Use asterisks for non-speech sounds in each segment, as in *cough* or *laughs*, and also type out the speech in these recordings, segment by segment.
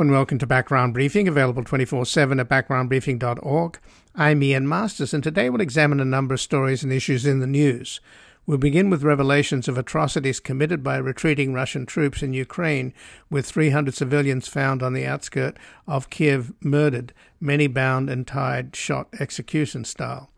And welcome to Background Briefing, available 24 7 at backgroundbriefing.org. I'm Ian Masters, and today we'll examine a number of stories and issues in the news. We'll begin with revelations of atrocities committed by retreating Russian troops in Ukraine, with 300 civilians found on the outskirts of Kiev murdered, many bound and tied, shot execution style.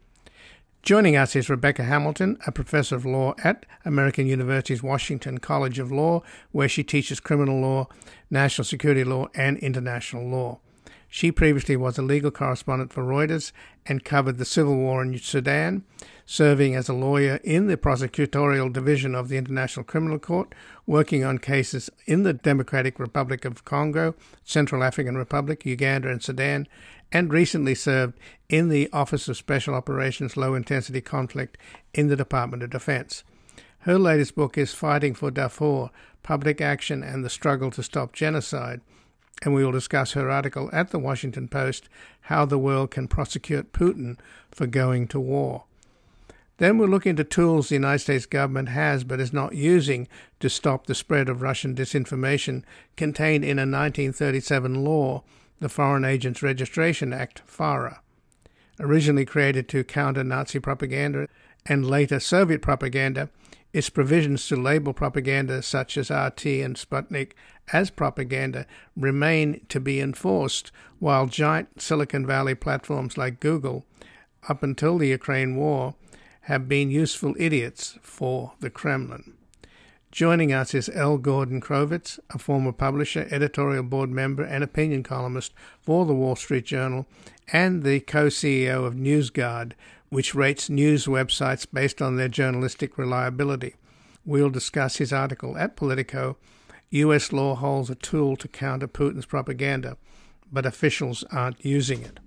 Joining us is Rebecca Hamilton, a professor of law at American University's Washington College of Law, where she teaches criminal law, national security law, and international law. She previously was a legal correspondent for Reuters and covered the civil war in Sudan, serving as a lawyer in the prosecutorial division of the International Criminal Court, working on cases in the Democratic Republic of Congo, Central African Republic, Uganda, and Sudan, and recently served in the Office of Special Operations Low Intensity Conflict in the Department of Defense. Her latest book is Fighting for Darfur Public Action and the Struggle to Stop Genocide, and we will discuss her article at the Washington Post How the World Can Prosecute Putin for Going to War. Then we'll look into tools the United States government has but is not using to stop the spread of Russian disinformation contained in a 1937 law the Foreign Agents Registration Act, FARA. Originally created to counter Nazi propaganda and later Soviet propaganda, its provisions to label propaganda such as RT and Sputnik as propaganda remain to be enforced, while giant Silicon Valley platforms like Google, up until the Ukraine war, have been useful idiots for the Kremlin. Joining us is L. Gordon Crovitz, a former publisher, editorial board member, and opinion columnist for the Wall Street Journal, and the co CEO of NewsGuard, which rates news websites based on their journalistic reliability. We'll discuss his article at Politico U.S. law holds a tool to counter Putin's propaganda, but officials aren't using it.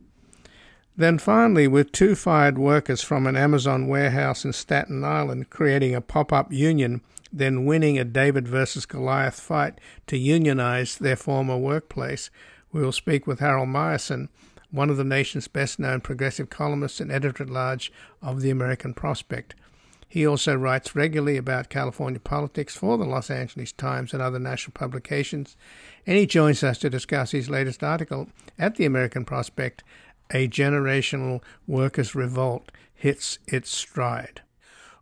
Then finally, with two fired workers from an Amazon warehouse in Staten Island creating a pop up union then winning a David versus Goliath fight to unionize their former workplace. We will speak with Harold Meyerson, one of the nation's best known progressive columnists and editor at large of the American Prospect. He also writes regularly about California politics for the Los Angeles Times and other national publications, and he joins us to discuss his latest article at the American Prospect A Generational Workers' Revolt Hits Its Stride.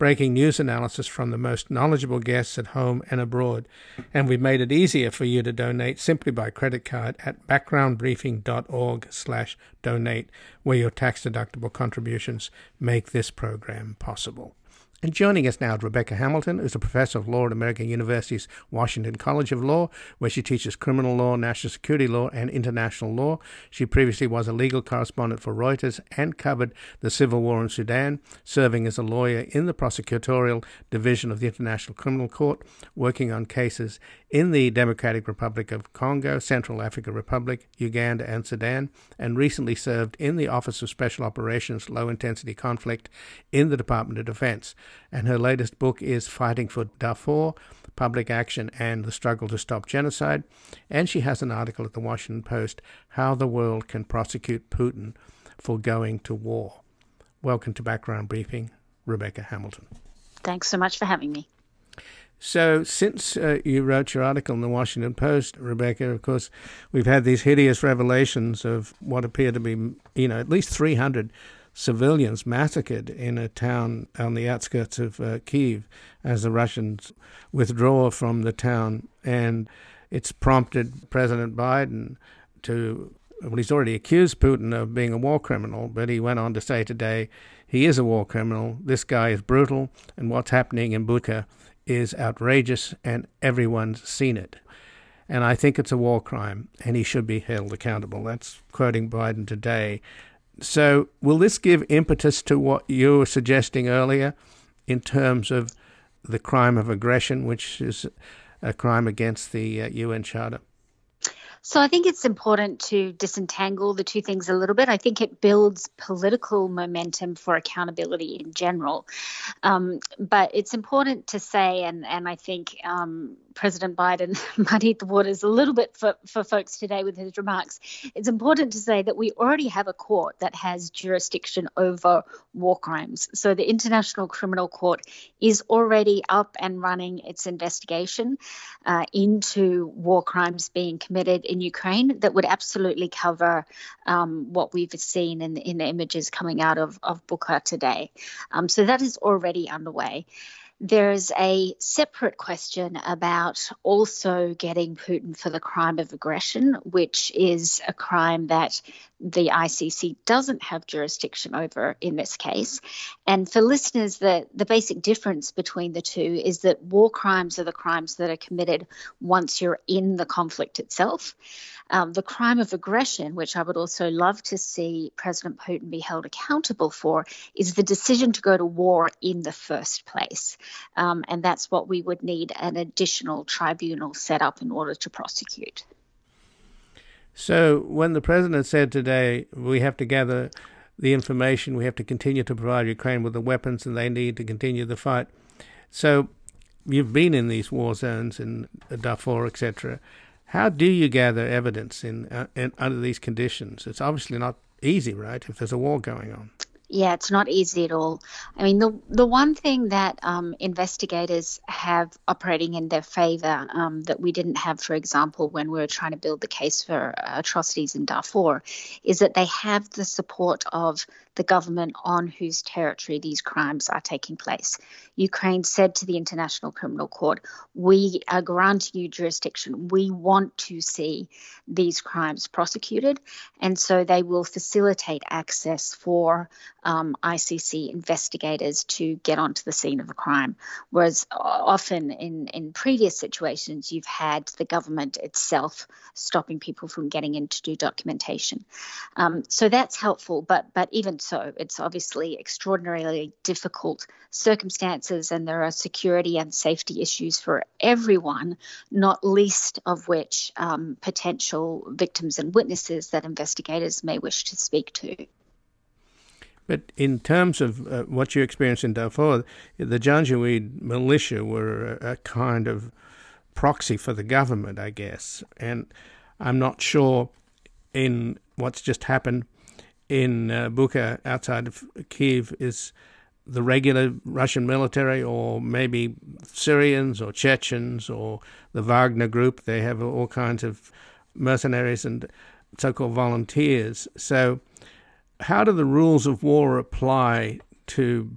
breaking news analysis from the most knowledgeable guests at home and abroad. And we've made it easier for you to donate simply by credit card at backgroundbriefing.org slash donate, where your tax-deductible contributions make this program possible. And joining us now is Rebecca Hamilton, who's a professor of law at American University's Washington College of Law, where she teaches criminal law, national security law, and international law. She previously was a legal correspondent for Reuters and covered the civil war in Sudan, serving as a lawyer in the prosecutorial division of the International Criminal Court, working on cases in the Democratic Republic of Congo, Central African Republic, Uganda, and Sudan, and recently served in the Office of Special Operations Low Intensity Conflict in the Department of Defense and her latest book is Fighting for Darfur Public Action and the Struggle to Stop Genocide. And she has an article at the Washington Post How the World Can Prosecute Putin for Going to War. Welcome to Background Briefing, Rebecca Hamilton. Thanks so much for having me. So, since uh, you wrote your article in the Washington Post, Rebecca, of course, we've had these hideous revelations of what appear to be, you know, at least 300 civilians massacred in a town on the outskirts of uh, Kiev as the Russians withdraw from the town. And it's prompted President Biden to, well, he's already accused Putin of being a war criminal, but he went on to say today he is a war criminal. This guy is brutal, and what's happening in Bucha is outrageous, and everyone's seen it. And I think it's a war crime, and he should be held accountable. That's quoting Biden today. So, will this give impetus to what you were suggesting earlier in terms of the crime of aggression, which is a crime against the uh, UN Charter? So I think it's important to disentangle the two things a little bit. I think it builds political momentum for accountability in general. Um, but it's important to say, and, and I think um, President Biden *laughs* muddied the waters a little bit for, for folks today with his remarks. It's important to say that we already have a court that has jurisdiction over war crimes. So the International Criminal Court is already up and running its investigation uh, into war crimes being committed in Ukraine that would absolutely cover um, what we've seen in, in the images coming out of, of Bucha today. Um, so that is already underway. There's a separate question about also getting Putin for the crime of aggression, which is a crime that the ICC doesn't have jurisdiction over in this case. And for listeners, the, the basic difference between the two is that war crimes are the crimes that are committed once you're in the conflict itself. Um, the crime of aggression, which I would also love to see President Putin be held accountable for, is the decision to go to war in the first place. Um, and that's what we would need an additional tribunal set up in order to prosecute. So, when the president said today, we have to gather the information, we have to continue to provide Ukraine with the weapons, and they need to continue the fight. So, you've been in these war zones in Darfur, etc. How do you gather evidence in, uh, in under these conditions? It's obviously not easy, right? If there's a war going on. Yeah, it's not easy at all. I mean, the the one thing that um, investigators have operating in their favour um, that we didn't have, for example, when we were trying to build the case for atrocities in Darfur, is that they have the support of the government on whose territory these crimes are taking place. Ukraine said to the International Criminal Court, We are granting you jurisdiction. We want to see these crimes prosecuted. And so they will facilitate access for um, ICC investigators to get onto the scene of a crime. Whereas often in, in previous situations, you've had the government itself stopping people from getting in to do documentation. Um, so that's helpful. But, but even so. It's obviously extraordinarily difficult circumstances, and there are security and safety issues for everyone, not least of which um, potential victims and witnesses that investigators may wish to speak to. But in terms of uh, what you experienced in Darfur, the Janjaweed militia were a, a kind of proxy for the government, I guess. And I'm not sure in what's just happened in uh, Bucha outside of Kiev is the regular Russian military, or maybe Syrians or Chechens or the Wagner group. They have all kinds of mercenaries and so called volunteers. So, how do the rules of war apply to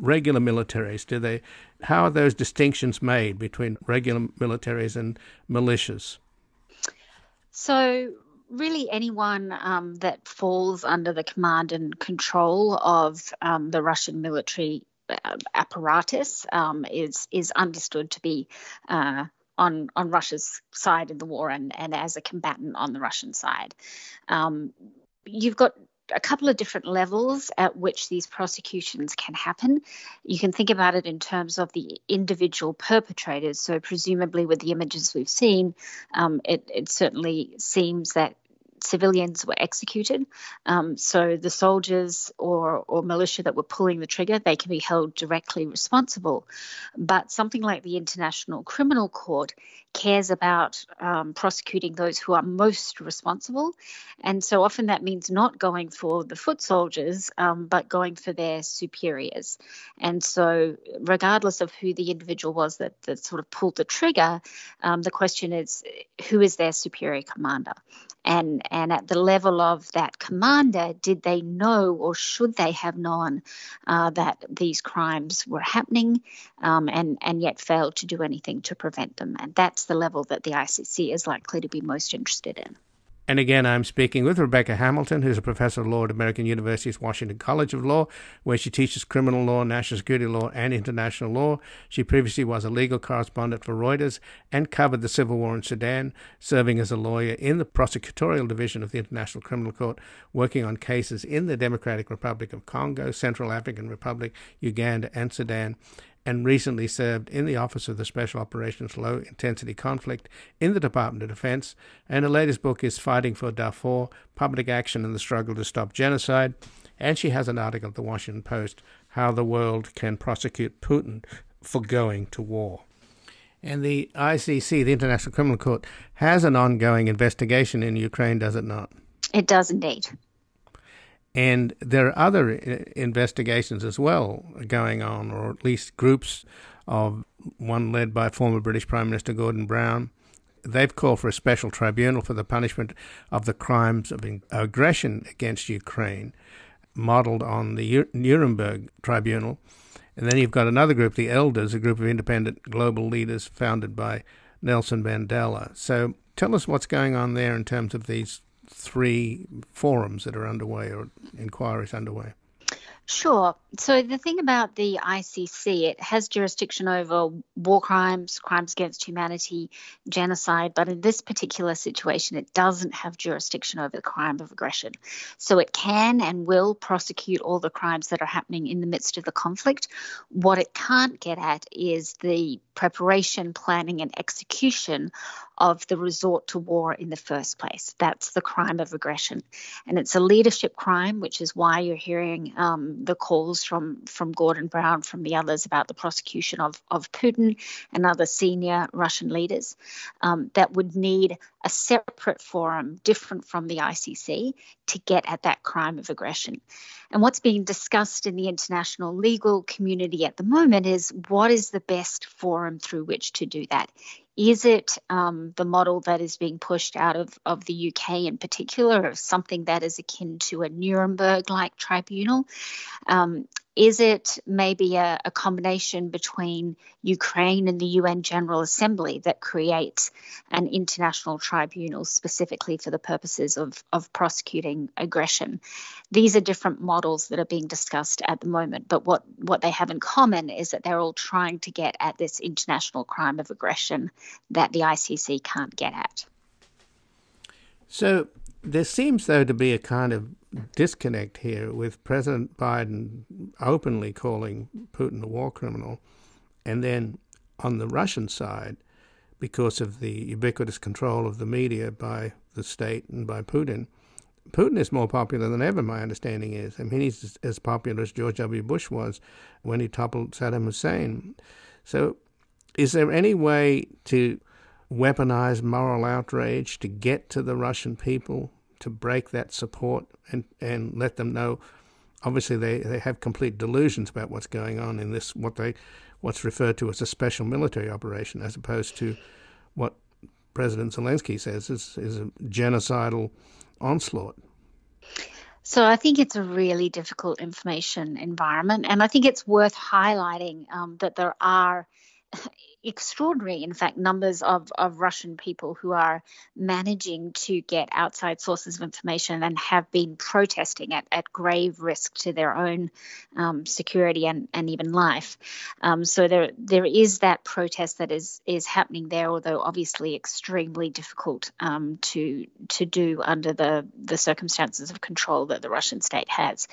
regular militaries? Do they, how are those distinctions made between regular militaries and militias? So, really anyone um, that falls under the command and control of um, the Russian military uh, apparatus um, is is understood to be uh, on on Russia's side in the war and and as a combatant on the Russian side. Um, you've got a couple of different levels at which these prosecutions can happen. You can think about it in terms of the individual perpetrators. So, presumably, with the images we've seen, um, it, it, certainly seems that civilians were executed. Um, so the soldiers or, or militia that were pulling the trigger, they can be held directly responsible. But something like the International Criminal Court cares about um, prosecuting those who are most responsible. And so often that means not going for the foot soldiers, um, but going for their superiors. And so, regardless of who the individual was that, that sort of pulled the trigger, um, the question is who is their superior commander? and and at the level of that commander did they know or should they have known uh, that these crimes were happening um, and and yet failed to do anything to prevent them and that's the level that the ICC is likely to be most interested in and again, I'm speaking with Rebecca Hamilton, who's a professor of law at American University's Washington College of Law, where she teaches criminal law, national security law, and international law. She previously was a legal correspondent for Reuters and covered the civil war in Sudan, serving as a lawyer in the prosecutorial division of the International Criminal Court, working on cases in the Democratic Republic of Congo, Central African Republic, Uganda, and Sudan and recently served in the Office of the Special Operations Low Intensity Conflict in the Department of Defense. And her latest book is Fighting for Darfur Public Action in the Struggle to Stop Genocide. And she has an article at the Washington Post How the World Can Prosecute Putin for Going to War. And the ICC, the International Criminal Court, has an ongoing investigation in Ukraine, does it not? It does indeed. And there are other uh, investigations as well going on, or at least groups of one led by former British Prime Minister Gordon Brown. They've called for a special tribunal for the punishment of the crimes of aggression against Ukraine, modeled on the Nuremberg Tribunal. And then you've got another group, the Elders, a group of independent global leaders founded by Nelson Mandela. So tell us what's going on there in terms of these three forums that are underway or inquiries underway? Sure. So the thing about the ICC, it has jurisdiction over war crimes, crimes against humanity, genocide, but in this particular situation, it doesn't have jurisdiction over the crime of aggression. So it can and will prosecute all the crimes that are happening in the midst of the conflict. What it can't get at is the preparation, planning, and execution of the resort to war in the first place. That's the crime of aggression. And it's a leadership crime, which is why you're hearing um, the calls from, from Gordon Brown, from the Elders about the prosecution of, of Putin and other senior Russian leaders um, that would need a separate forum different from the ICC to get at that crime of aggression. And what's being discussed in the international legal community at the moment is what is the best forum through which to do that? Is it um, the model that is being pushed out of, of the UK in particular, or something that is akin to a Nuremberg like tribunal? Um, is it maybe a, a, combination between Ukraine and the UN General Assembly that creates an international tribunal specifically for the purposes of, of prosecuting aggression? These are different models that are being discussed at the moment, but what, what they have in common is that they're all trying to get at this international crime of aggression that the ICC can't get at. So there seems, though, to be a kind of disconnect here with President Biden openly calling Putin a war criminal, and then on the Russian side, because of the ubiquitous control of the media by the state and by Putin, Putin is more popular than ever, my understanding is. I mean, he's as popular as George W. Bush was when he toppled Saddam Hussein. So, is there any way to weaponize moral outrage to get to the Russian people to break that support and, and let them know. Obviously, they, they have complete delusions about what's going on in this what they what's referred to as a special military operation, as opposed to what President Zelensky says is, is a genocidal onslaught. So I think it's a really difficult information environment, and I think it's worth highlighting um, that there are extraordinary, in fact, numbers of, of Russian people who are managing to get outside sources of information and have been protesting at, at grave risk to their own um, security and, and even life. Um, so there there is that protest that is is happening there, although obviously extremely difficult um, to to do under the the circumstances of control that the Russian state has.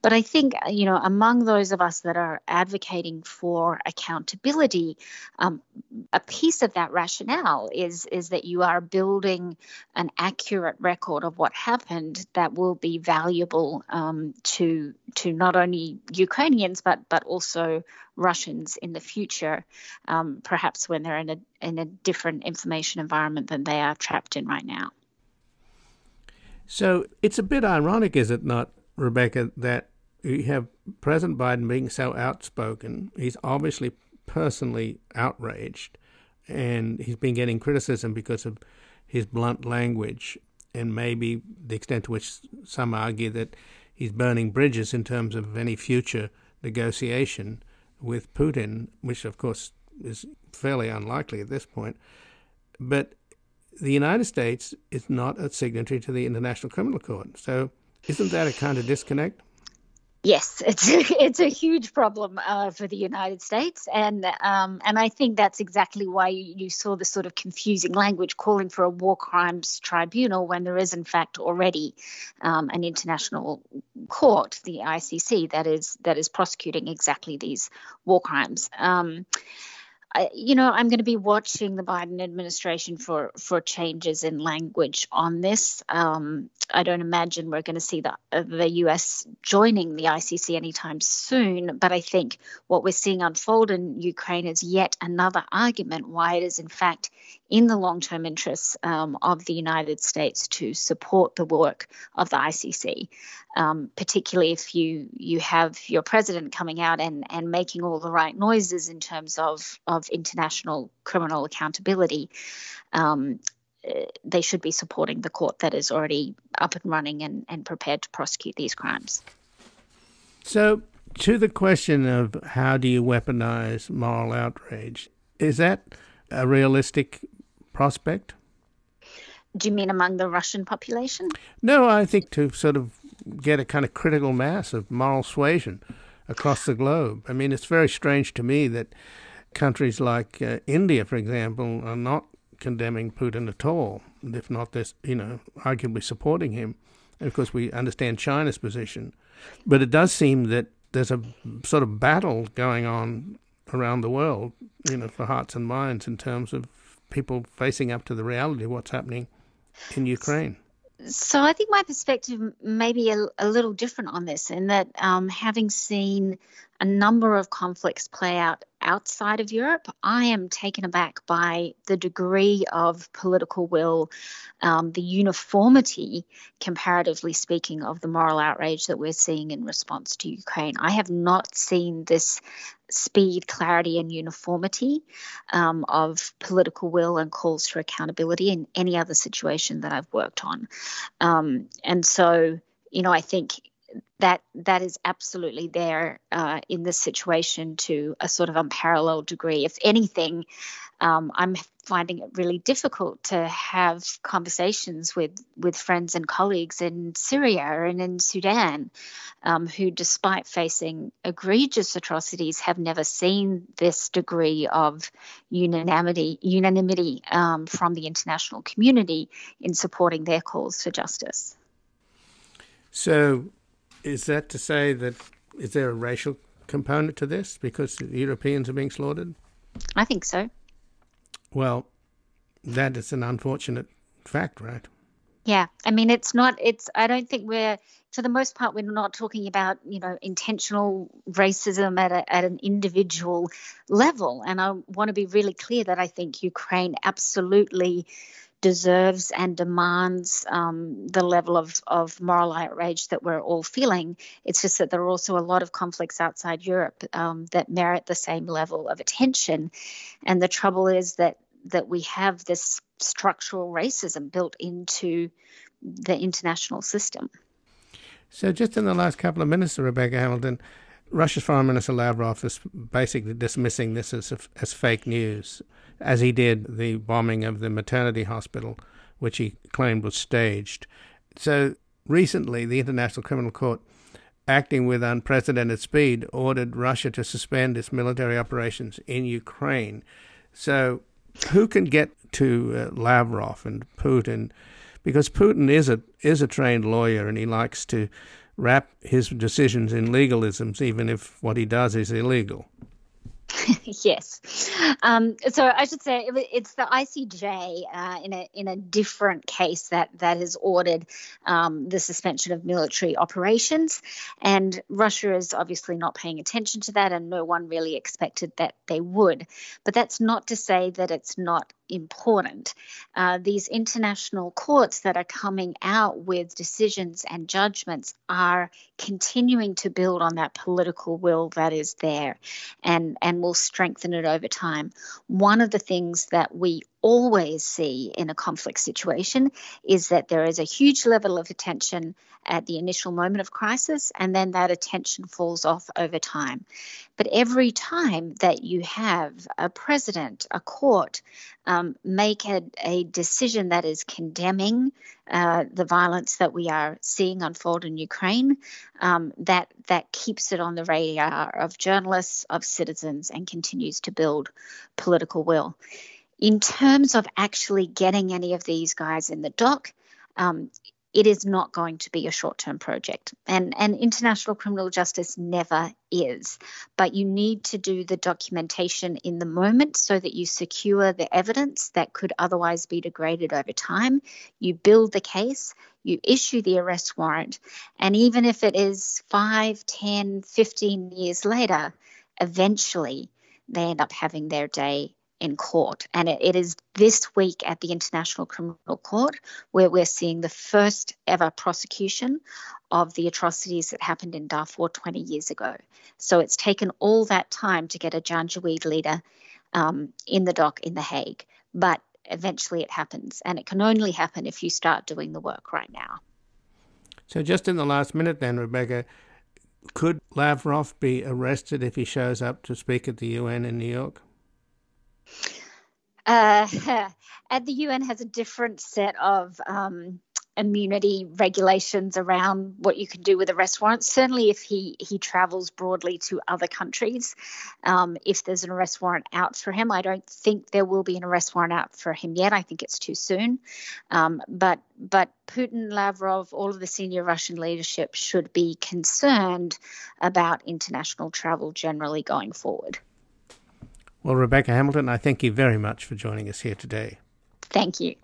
But I think you know among those of us that are advocating for accountability. Um, a piece of that rationale is is that you are building an accurate record of what happened that will be valuable um, to to not only Ukrainians but but also Russians in the future, um, perhaps when they're in a in a different information environment than they are trapped in right now. So it's a bit ironic, is it not, Rebecca, that you have President Biden being so outspoken. He's obviously personally outraged, and he's been getting criticism because of his blunt language and maybe the extent to which some argue that he's burning bridges in terms of any future negotiation with Putin, which of course is fairly unlikely at this point. But the United States is not a signatory to the International Criminal Court. So isn't that a kind of disconnect? Yes, *laughs* it's it's a huge problem uh, for the United States, and um, and I think that's exactly why you, you, saw the sort of confusing language calling for a war crimes tribunal when there is in fact already um, an international court, the ICC, that is that is prosecuting exactly these war crimes. Um, I, you know, I'm going to be watching the Biden administration for for changes in language on this. Um, I don't imagine we're going to see the uh, the U.S. joining the ICC anytime soon. But I think what we're seeing unfold in Ukraine is yet another argument why it is, in fact, in the long term interests um, of the United States to support the work of the ICC, um, particularly if you you have your president coming out and, and making all the right noises in terms of, of international criminal accountability. Um, uh, they should be supporting the court that is already up and running and, and prepared to prosecute these crimes. So, to the question of how do you weaponize moral outrage, is that a realistic prospect? Do you mean among the Russian population? No, I think to sort of get a kind of critical mass of moral suasion across the globe. I mean, it's very strange to me that countries like uh, India, for example, are not condemning Putin at all, if not this, you know, arguably supporting him. And of course, we understand China's position, but it does seem that there's a sort of battle going on around the world, you know, for hearts and minds in terms of people facing up to the reality of what's happening in Ukraine. So I think my perspective may be a, a little different on this, in that um, having seen a number of conflicts play out outside of Europe, I am taken aback by the degree of political will, um, the uniformity, comparatively speaking, of the moral outrage that we're seeing in response to Ukraine. I have not seen this speed, clarity, and uniformity um, of political will and calls for accountability in any other situation that I've worked on. Um, and so, you know, I think that that is absolutely there uh, in this situation to a sort of unparalleled degree. If anything, um, I'm finding it really difficult to have conversations with with friends and colleagues in Syria and in Sudan, um, who, despite facing egregious atrocities, have never seen this degree of unanimity unanimity um, from the international community in supporting their calls for justice. So is that to say that is there a racial component to this because the Europeans are being slaughtered? I think so. Well, that is an unfortunate fact, right? Yeah, I mean, it's not. It's. I don't think we're. For the most part, we're not talking about you know intentional racism at a, at an individual level. And I want to be really clear that I think Ukraine absolutely deserves and demands um, the level of, of moral outrage that we're all feeling. It's just that there are also a lot of conflicts outside Europe um, that merit the same level of attention. And the trouble is that that we have this structural racism built into the international system. So, just in the last couple of minutes, Rebecca Hamilton, Russia's Foreign Minister Lavrov is basically dismissing this as, as fake news as he did the bombing of the maternity hospital, which he claimed was staged. So recently, the International Criminal Court, acting with unprecedented speed, ordered Russia to suspend its military operations in Ukraine. So, who can get to uh, Lavrov and Putin? Because Putin is a is a trained lawyer and he likes to wrap his decisions in legalisms, even if what he does is illegal. *laughs* yes. Um, so I should say it's the ICJ uh, in a in a different case that that has ordered um, the suspension of military operations, and Russia is obviously not paying attention to that, and no one really expected that they would. But that's not to say that it's not important. Uh, these international courts that are coming out with decisions and judgments are continuing to build on that political will that is there and, and will strengthen it over time. One of the things that we always see in a conflict situation is that there is a huge level of attention at the initial moment of crisis, and then that attention falls off over time. But every time that you have a president, a court, um, make a, a, decision that is condemning uh, the violence that we are seeing unfold in Ukraine, um, that that keeps it on the radar of journalists, of citizens, and continues to build political will. In terms of actually getting any of these guys in the dock, um, it is not going to be a short-term project. And and international criminal justice never is. But you need to do the documentation in the moment so that you secure the evidence that could otherwise be degraded over time. You build the case you issue the arrest warrant and even if it is 5 10 15 years later eventually they end up having their day in court. And it, it is this week at the International Criminal Court where we're seeing the first ever prosecution of the atrocities that happened in Darfur 20 years ago. So it's taken all that time to get a Janjaweed leader um, in the dock in The Hague. But eventually it happens. And it can only happen if you start doing the work right now. So, just in the last minute, then, Rebecca, could Lavrov be arrested if he shows up to speak at the UN in New York? Uh, *laughs* and the UN has a different set of um, immunity regulations around what you can do with arrest warrants. Certainly, if he he travels broadly to other countries, um, if there's an arrest warrant out for him, I don't think there will be an arrest warrant out for him yet. I think it's too soon. Um, but but Putin, Lavrov, all of the senior Russian leadership should be concerned about international travel generally going forward. Well, Rebecca Hamilton, I thank you very much for joining us here today. Thank you.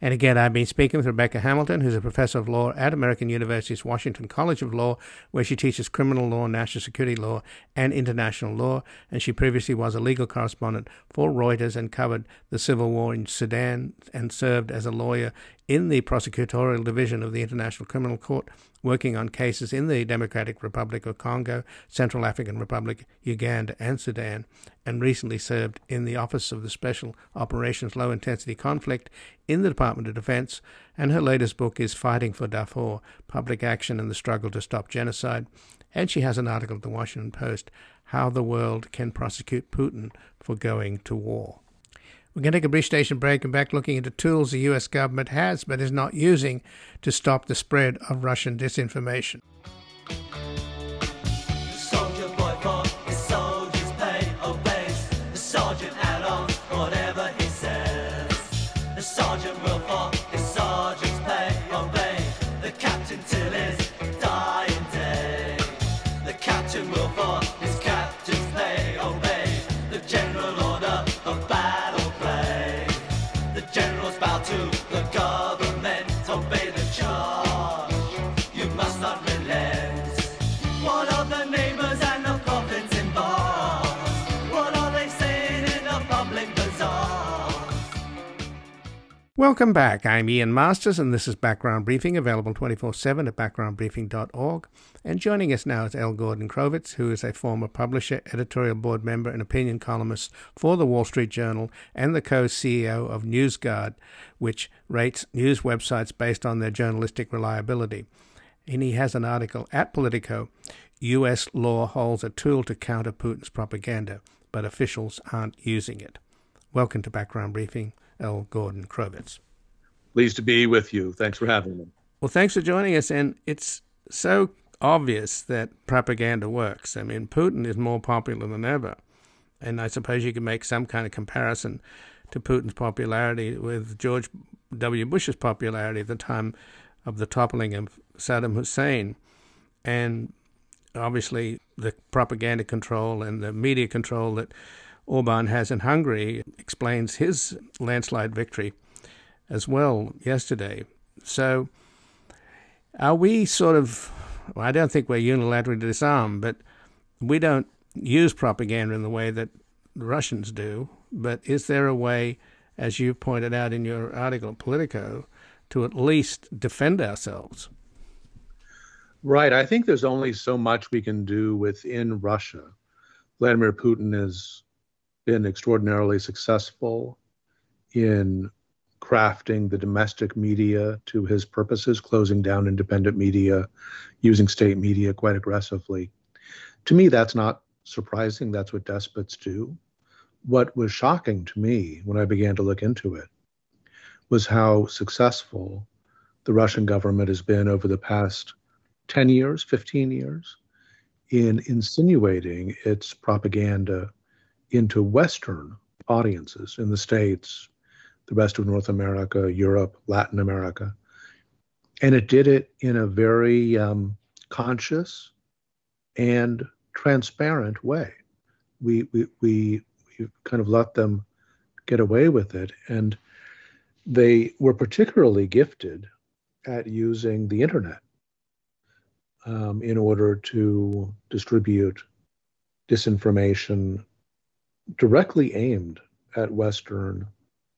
And again, I've been speaking with Rebecca Hamilton, who's a professor of law at American University's Washington College of Law, where she teaches criminal law, national security law, and international law. And she previously was a legal correspondent for Reuters and covered the civil war in Sudan and served as a lawyer in the prosecutorial division of the International Criminal Court, working on cases in the Democratic Republic of Congo, Central African Republic, Uganda, and Sudan, and recently served in the Office of the Special Operations Low Intensity Conflict in the Department of Defense. And her latest book is Fighting for Darfur Public Action and the Struggle to Stop Genocide. And she has an article at the Washington Post How the World Can Prosecute Putin for Going to War. We're going to take a brief station break and back looking into tools the U.S. government has but is not using to stop the spread of Russian disinformation. Welcome back. I'm Ian Masters, and this is Background Briefing, available 24 7 at backgroundbriefing.org. And joining us now is L. Gordon Crovitz, who is a former publisher, editorial board member, and opinion columnist for the Wall Street Journal and the co CEO of NewsGuard, which rates news websites based on their journalistic reliability. And he has an article at Politico U.S. law holds a tool to counter Putin's propaganda, but officials aren't using it. Welcome to Background Briefing. L. Gordon Crovitz. Pleased to be with you. Thanks for having me. Well, thanks for joining us. And it's so obvious that propaganda works. I mean, Putin is more popular than ever. And I suppose you can make some kind of comparison to Putin's popularity with George W. Bush's popularity at the time of the toppling of Saddam Hussein. And obviously, the propaganda control and the media control that Orban has in Hungary explains his landslide victory as well yesterday. So, are we sort of, well, I don't think we're unilaterally disarmed, but we don't use propaganda in the way that the Russians do. But is there a way, as you pointed out in your article, Politico, to at least defend ourselves? Right. I think there's only so much we can do within Russia. Vladimir Putin is been extraordinarily successful in crafting the domestic media to his purposes, closing down independent media, using state media quite aggressively. To me, that's not surprising. That's what despots do. What was shocking to me when I began to look into it was how successful the Russian government has been over the past 10 years, 15 years, in insinuating its propaganda into Western audiences in the States, the rest of North America, Europe, Latin America. And it did it in a very um, conscious and transparent way. We, we, we, we kind of let them get away with it. And they were particularly gifted at using the internet um, in order to distribute disinformation directly aimed at Western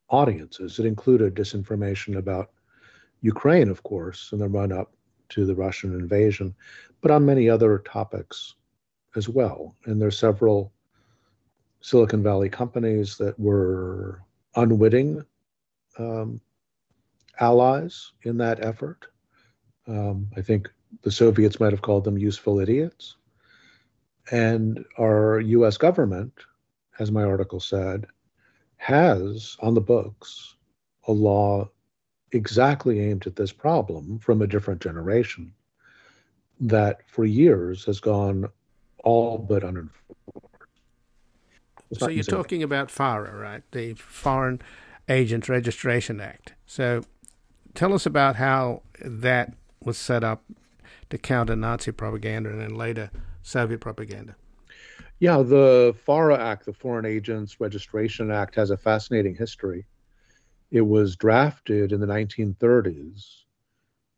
audiences. It included disinformation about Ukraine, of course, in the run up to the Russian invasion, but on many other topics as well. And there are several Silicon Valley companies that were unwitting um, allies in that effort. Um, I think the Soviets might have called them useful idiots. And our US government, as my article said, has on the books a law exactly aimed at this problem from a different generation that for years has gone all but unenforced. So you're talking about FARA, right? The Foreign Agent Registration Act. So tell us about how that was set up to counter Nazi propaganda and then later Soviet propaganda. Yeah, the FARA Act, the Foreign Agents Registration Act, has a fascinating history. It was drafted in the 1930s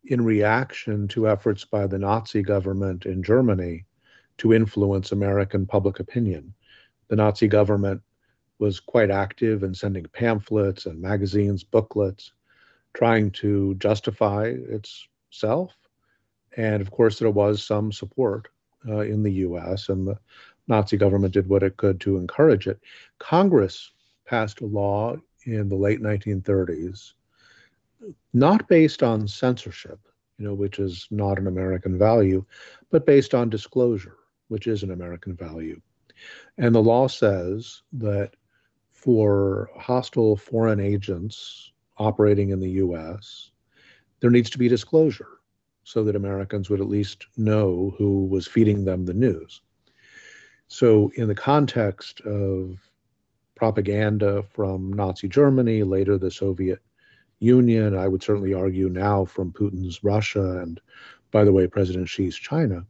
in reaction to efforts by the Nazi government in Germany to influence American public opinion. The Nazi government was quite active in sending pamphlets and magazines, booklets, trying to justify itself. And of course, there was some support uh, in the US, and the Nazi government did what it could to encourage it. Congress passed a law in the late 1930s, not based on censorship, you know, which is not an American value, but based on disclosure, which is an American value. And the law says that for hostile foreign agents operating in the US, there needs to be disclosure so that Americans would at least know who was feeding them the news. So, in the context of propaganda from Nazi Germany, later the Soviet Union, I would certainly argue now from Putin's Russia and, by the way, President Xi's China,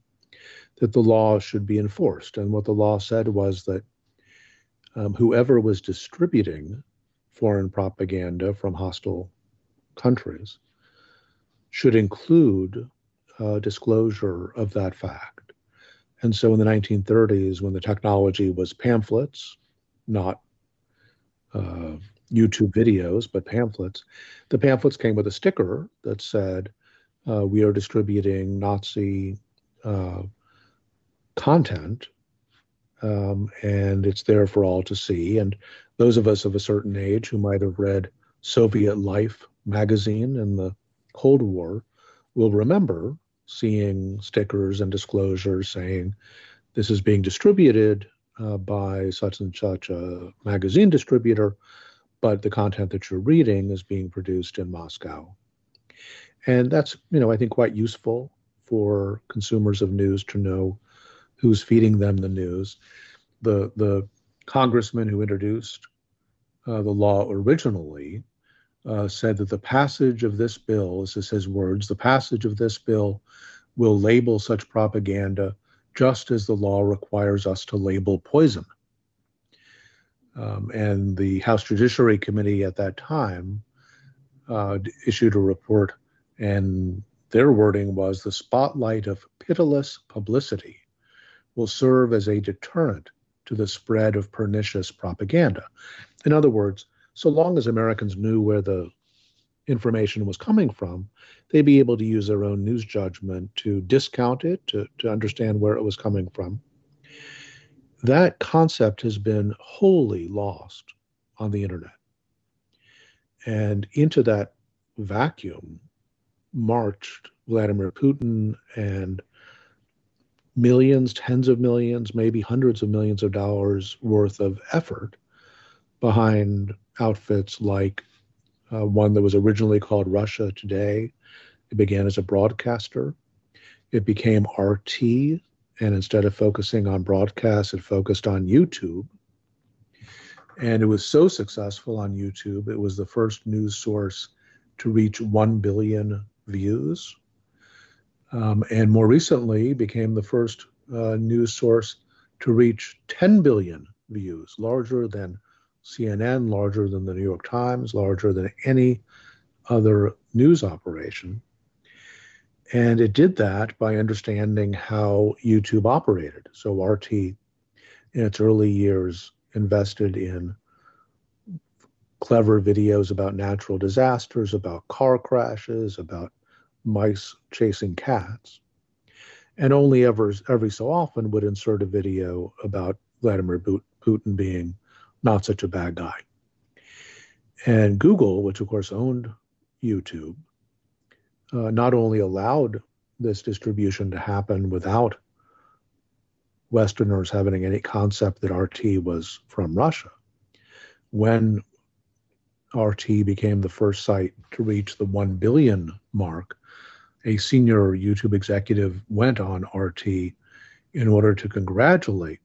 that the law should be enforced. And what the law said was that um, whoever was distributing foreign propaganda from hostile countries should include uh, disclosure of that fact. And so in the 1930s, when the technology was pamphlets, not uh, YouTube videos, but pamphlets, the pamphlets came with a sticker that said, uh, We are distributing Nazi uh, content, um, and it's there for all to see. And those of us of a certain age who might have read Soviet Life magazine in the Cold War will remember seeing stickers and disclosures saying this is being distributed uh, by such and such a magazine distributor, but the content that you're reading is being produced in Moscow. And that's, you know, I think quite useful for consumers of news to know who's feeding them the news. The the congressman who introduced uh, the law originally uh, said that the passage of this bill, this is his words, the passage of this bill will label such propaganda just as the law requires us to label poison. Um, and the House Judiciary Committee at that time uh, issued a report, and their wording was the spotlight of pitiless publicity will serve as a deterrent to the spread of pernicious propaganda. In other words, so long as Americans knew where the information was coming from, they'd be able to use their own news judgment to discount it, to, to understand where it was coming from. That concept has been wholly lost on the internet. And into that vacuum marched Vladimir Putin and millions, tens of millions, maybe hundreds of millions of dollars worth of effort behind outfits like uh, one that was originally called Russia Today. It began as a broadcaster. It became RT, and instead of focusing on broadcast, it focused on YouTube. And it was so successful on YouTube, it was the first news source to reach 1 billion views. Um, and more recently became the first uh, news source to reach 10 billion views, larger than CNN, larger than the New York Times, larger than any other news operation. And it did that by understanding how YouTube operated. So RT, in its early years, invested in clever videos about natural disasters, about car crashes, about mice chasing cats, and only ever every so often would insert a video about Vladimir Putin being not such a bad guy. And Google, which of course owned YouTube, uh, not only allowed this distribution to happen without Westerners having any concept that RT was from Russia. When RT became the first site to reach the 1 billion mark, a senior YouTube executive went on RT in order to congratulate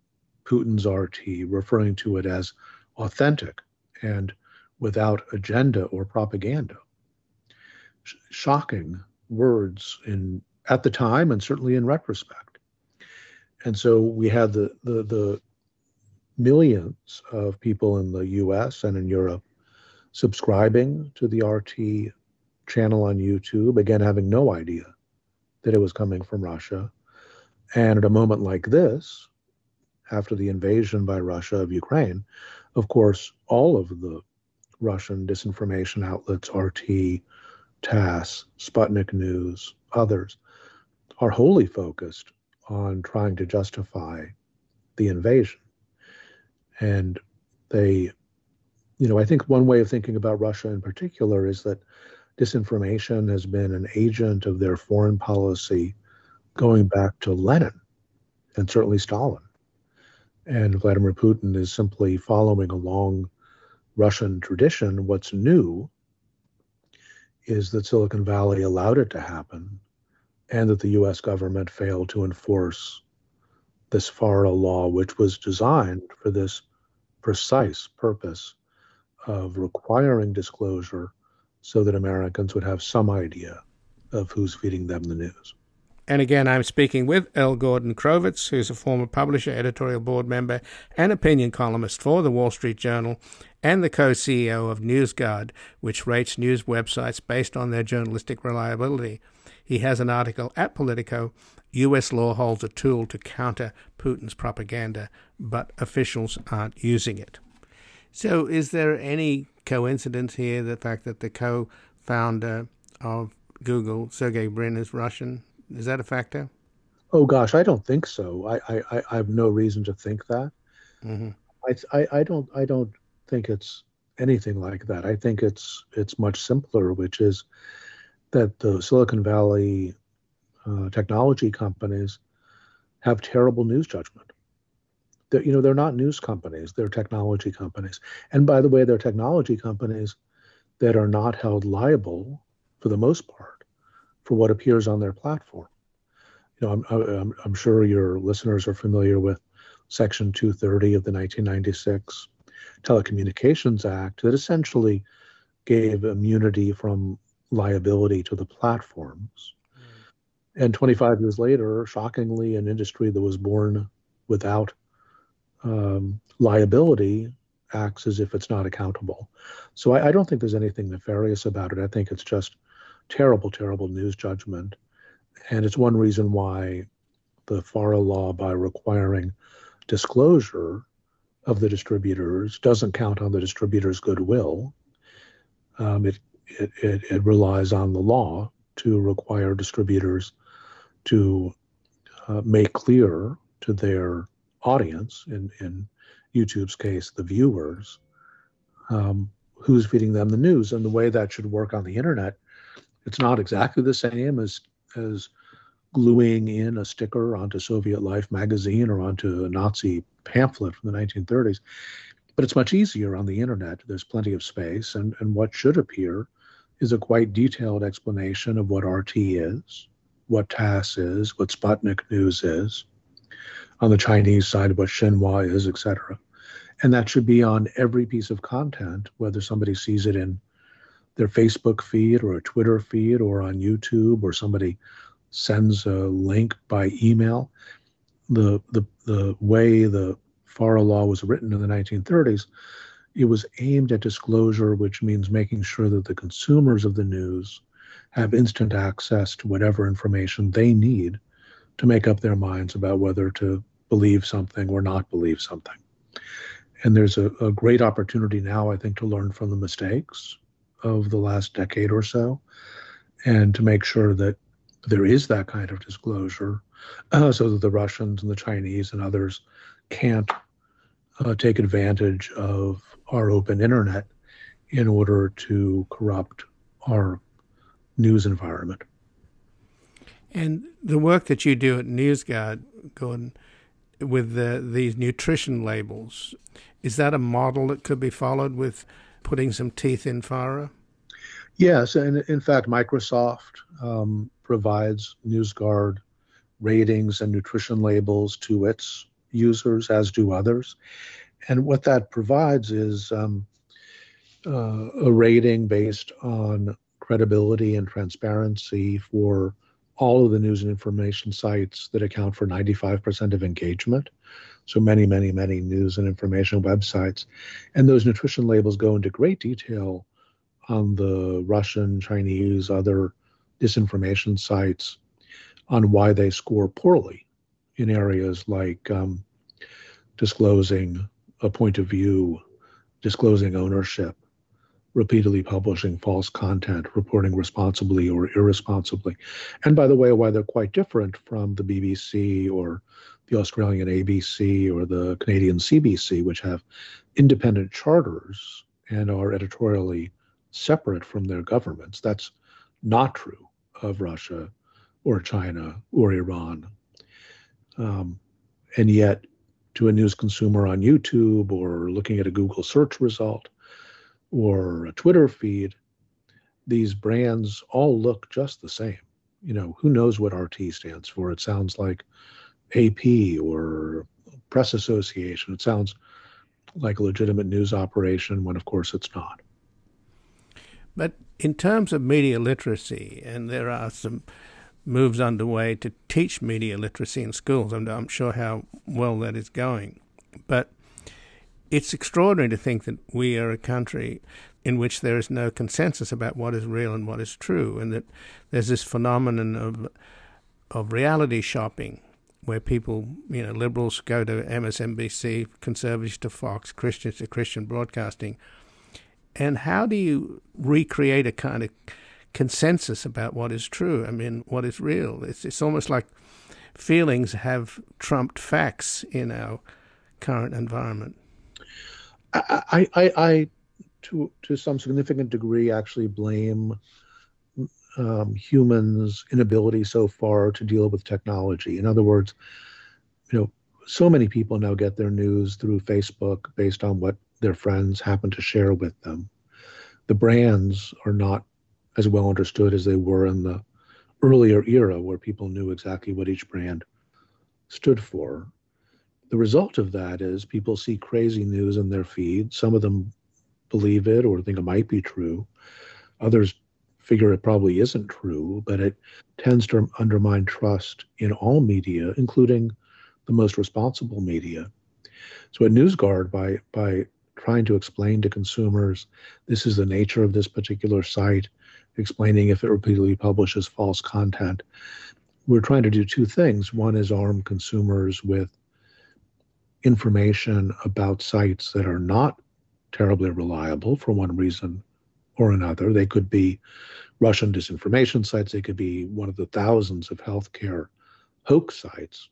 Putin's RT, referring to it as authentic and without agenda or propaganda. Sh- shocking words in at the time and certainly in retrospect. And so we had the, the, the millions of people in the US and in Europe subscribing to the RT channel on YouTube, again, having no idea that it was coming from Russia. And at a moment like this, after the invasion by Russia of Ukraine, of course, all of the Russian disinformation outlets, RT, TASS, Sputnik News, others, are wholly focused on trying to justify the invasion. And they, you know, I think one way of thinking about Russia in particular is that disinformation has been an agent of their foreign policy going back to Lenin and certainly Stalin. And Vladimir Putin is simply following a long Russian tradition. What's new is that Silicon Valley allowed it to happen and that the US government failed to enforce this FARA law, which was designed for this precise purpose of requiring disclosure so that Americans would have some idea of who's feeding them the news. And again, I'm speaking with L. Gordon Crovitz, who's a former publisher, editorial board member, and opinion columnist for the Wall Street Journal, and the co CEO of NewsGuard, which rates news websites based on their journalistic reliability. He has an article at Politico U.S. law holds a tool to counter Putin's propaganda, but officials aren't using it. So, is there any coincidence here, the fact that the co founder of Google, Sergey Brin, is Russian? Is that a factor? Oh gosh, I don't think so. I I, I have no reason to think that. Mm-hmm. I, I I don't I don't think it's anything like that. I think it's it's much simpler, which is that the Silicon Valley uh, technology companies have terrible news judgment. They're, you know, they're not news companies; they're technology companies. And by the way, they're technology companies that are not held liable, for the most part, for what appears on their platform. You know, I'm, I'm, I'm sure your listeners are familiar with Section 230 of the 1996 Telecommunications Act that essentially gave immunity from liability to the platforms. Mm. And 25 years later, shockingly, an industry that was born without um, liability acts as if it's not accountable. So I, I, don't think there's anything nefarious about it. I think it's just terrible, terrible news judgment. And it's one reason why the FARA law, by requiring disclosure of the distributors, doesn't count on the distributor's goodwill. Um, it, it, it, it, relies on the law to require distributors to uh, make clear to their audience, in, in YouTube's case, the viewers, um, who's feeding them the news and the way that should work on the internet. It's not exactly the same as as gluing in a sticker onto Soviet Life magazine or onto a Nazi pamphlet from the 1930s. But it's much easier on the internet. There's plenty of space, and, and what should appear is a quite detailed explanation of what RT is, what TASS is, what Sputnik News is, on the Chinese side, what Xinhua is, etc. And that should be on every piece of content, whether somebody sees it in their Facebook feed or a Twitter feed or on YouTube or somebody sends a link by email. The, the, the way the FARA law was written in the 1930s, it was aimed at disclosure, which means making sure that the consumers of the news have instant access to whatever information they need to make up their minds about whether to believe something or not believe something. And there's a, a great opportunity now, I think, to learn from the mistakes of the last decade or so and to make sure that there is that kind of disclosure uh, so that the Russians and the Chinese and others can't uh, take advantage of our open internet in order to corrupt our news environment. And the work that you do at NewsGuard, Gordon, with the, these nutrition labels, is that a model that could be followed with putting some teeth in FARA? Yes, and in fact, Microsoft um, provides NewsGuard ratings and nutrition labels to its users, as do others. And what that provides is um, uh, a rating based on credibility and transparency for all of the news and information sites that account for 95% of engagement. So many, many, many news and information websites. And those nutrition labels go into great detail on the Russian, Chinese, other disinformation sites on why they score poorly in areas like um, disclosing a point of view, disclosing ownership, repeatedly publishing false content, reporting responsibly or irresponsibly. And by the way, why they're quite different from the BBC or the Australian ABC or the Canadian CBC, which have independent charters and are editorially separate from their governments. That's not true of Russia or China or Iran. Um, and yet, to a news consumer on YouTube or looking at a Google search result or a Twitter feed, these brands all look just the same. You know, who knows what RT stands for? It sounds like AP or Press Association. It sounds like a legitimate news operation when, of course, it's not. But in terms of media literacy, and there are some moves underway to teach media literacy in schools. I'm, sure how well that is going. But it's extraordinary to think that we are a country in which there is no consensus about what is real and what is true, and that there's this phenomenon of of reality shopping, where people, you know, liberals go to MSNBC, conservatives to Fox, Christians to Christian broadcasting. And how do you recreate a kind of consensus about what is true. I mean, what is real. It's it's almost like feelings have trumped facts in our current environment. I, I, I to to some significant degree, actually blame um, humans' inability so far to deal with technology. In other words, you know, so many people now get their news through Facebook based on what their friends happen to share with them. The brands are not as well understood as they were in the earlier era where people knew exactly what each brand stood for. The result of that is people see crazy news in their feed. Some of them believe it or think it might be true. Others figure it probably isn't true, but it tends to undermine trust in all media, including the most responsible media. So at NewsGuard, by by trying to explain to consumers this is the nature of this particular site, explaining if it repeatedly publishes false content. We're trying to do two things. One is arm consumers with information about sites that are not terribly reliable for one reason or another. They could be Russian disinformation sites, they could be one of the thousands of healthcare hoax sites.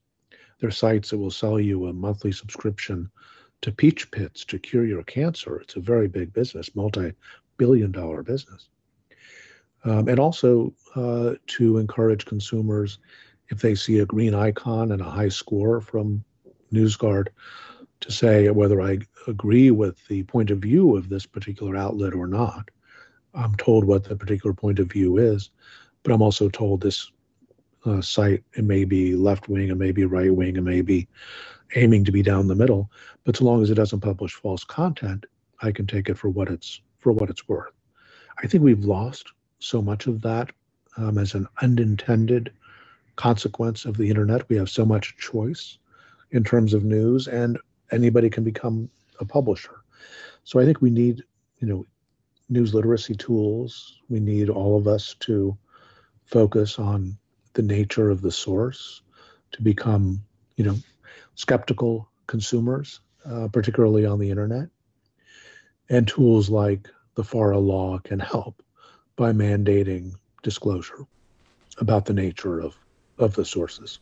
They're sites that will sell you a monthly subscription to peach pits to cure your cancer. It's a very big business, multi billion dollar business. Um, and also uh, to encourage consumers, if they see a green icon and a high score from NewsGuard, to say whether I agree with the point of view of this particular outlet or not. I'm told what the particular point of view is, but I'm also told this uh, site it may be left wing, it may be right wing, it may be aiming to be down the middle. But so long as it doesn't publish false content, I can take it for what it's for what it's worth. I think we've lost so much of that um, as an unintended consequence of the internet. We have so much choice in terms of news, and anybody can become a publisher. So I think we need, you know, news literacy tools. We need all of us to focus on the nature of the source, to become, you know, skeptical consumers, uh, particularly on the internet. And tools like the FARA law can help by mandating disclosure about the nature of, of the sources.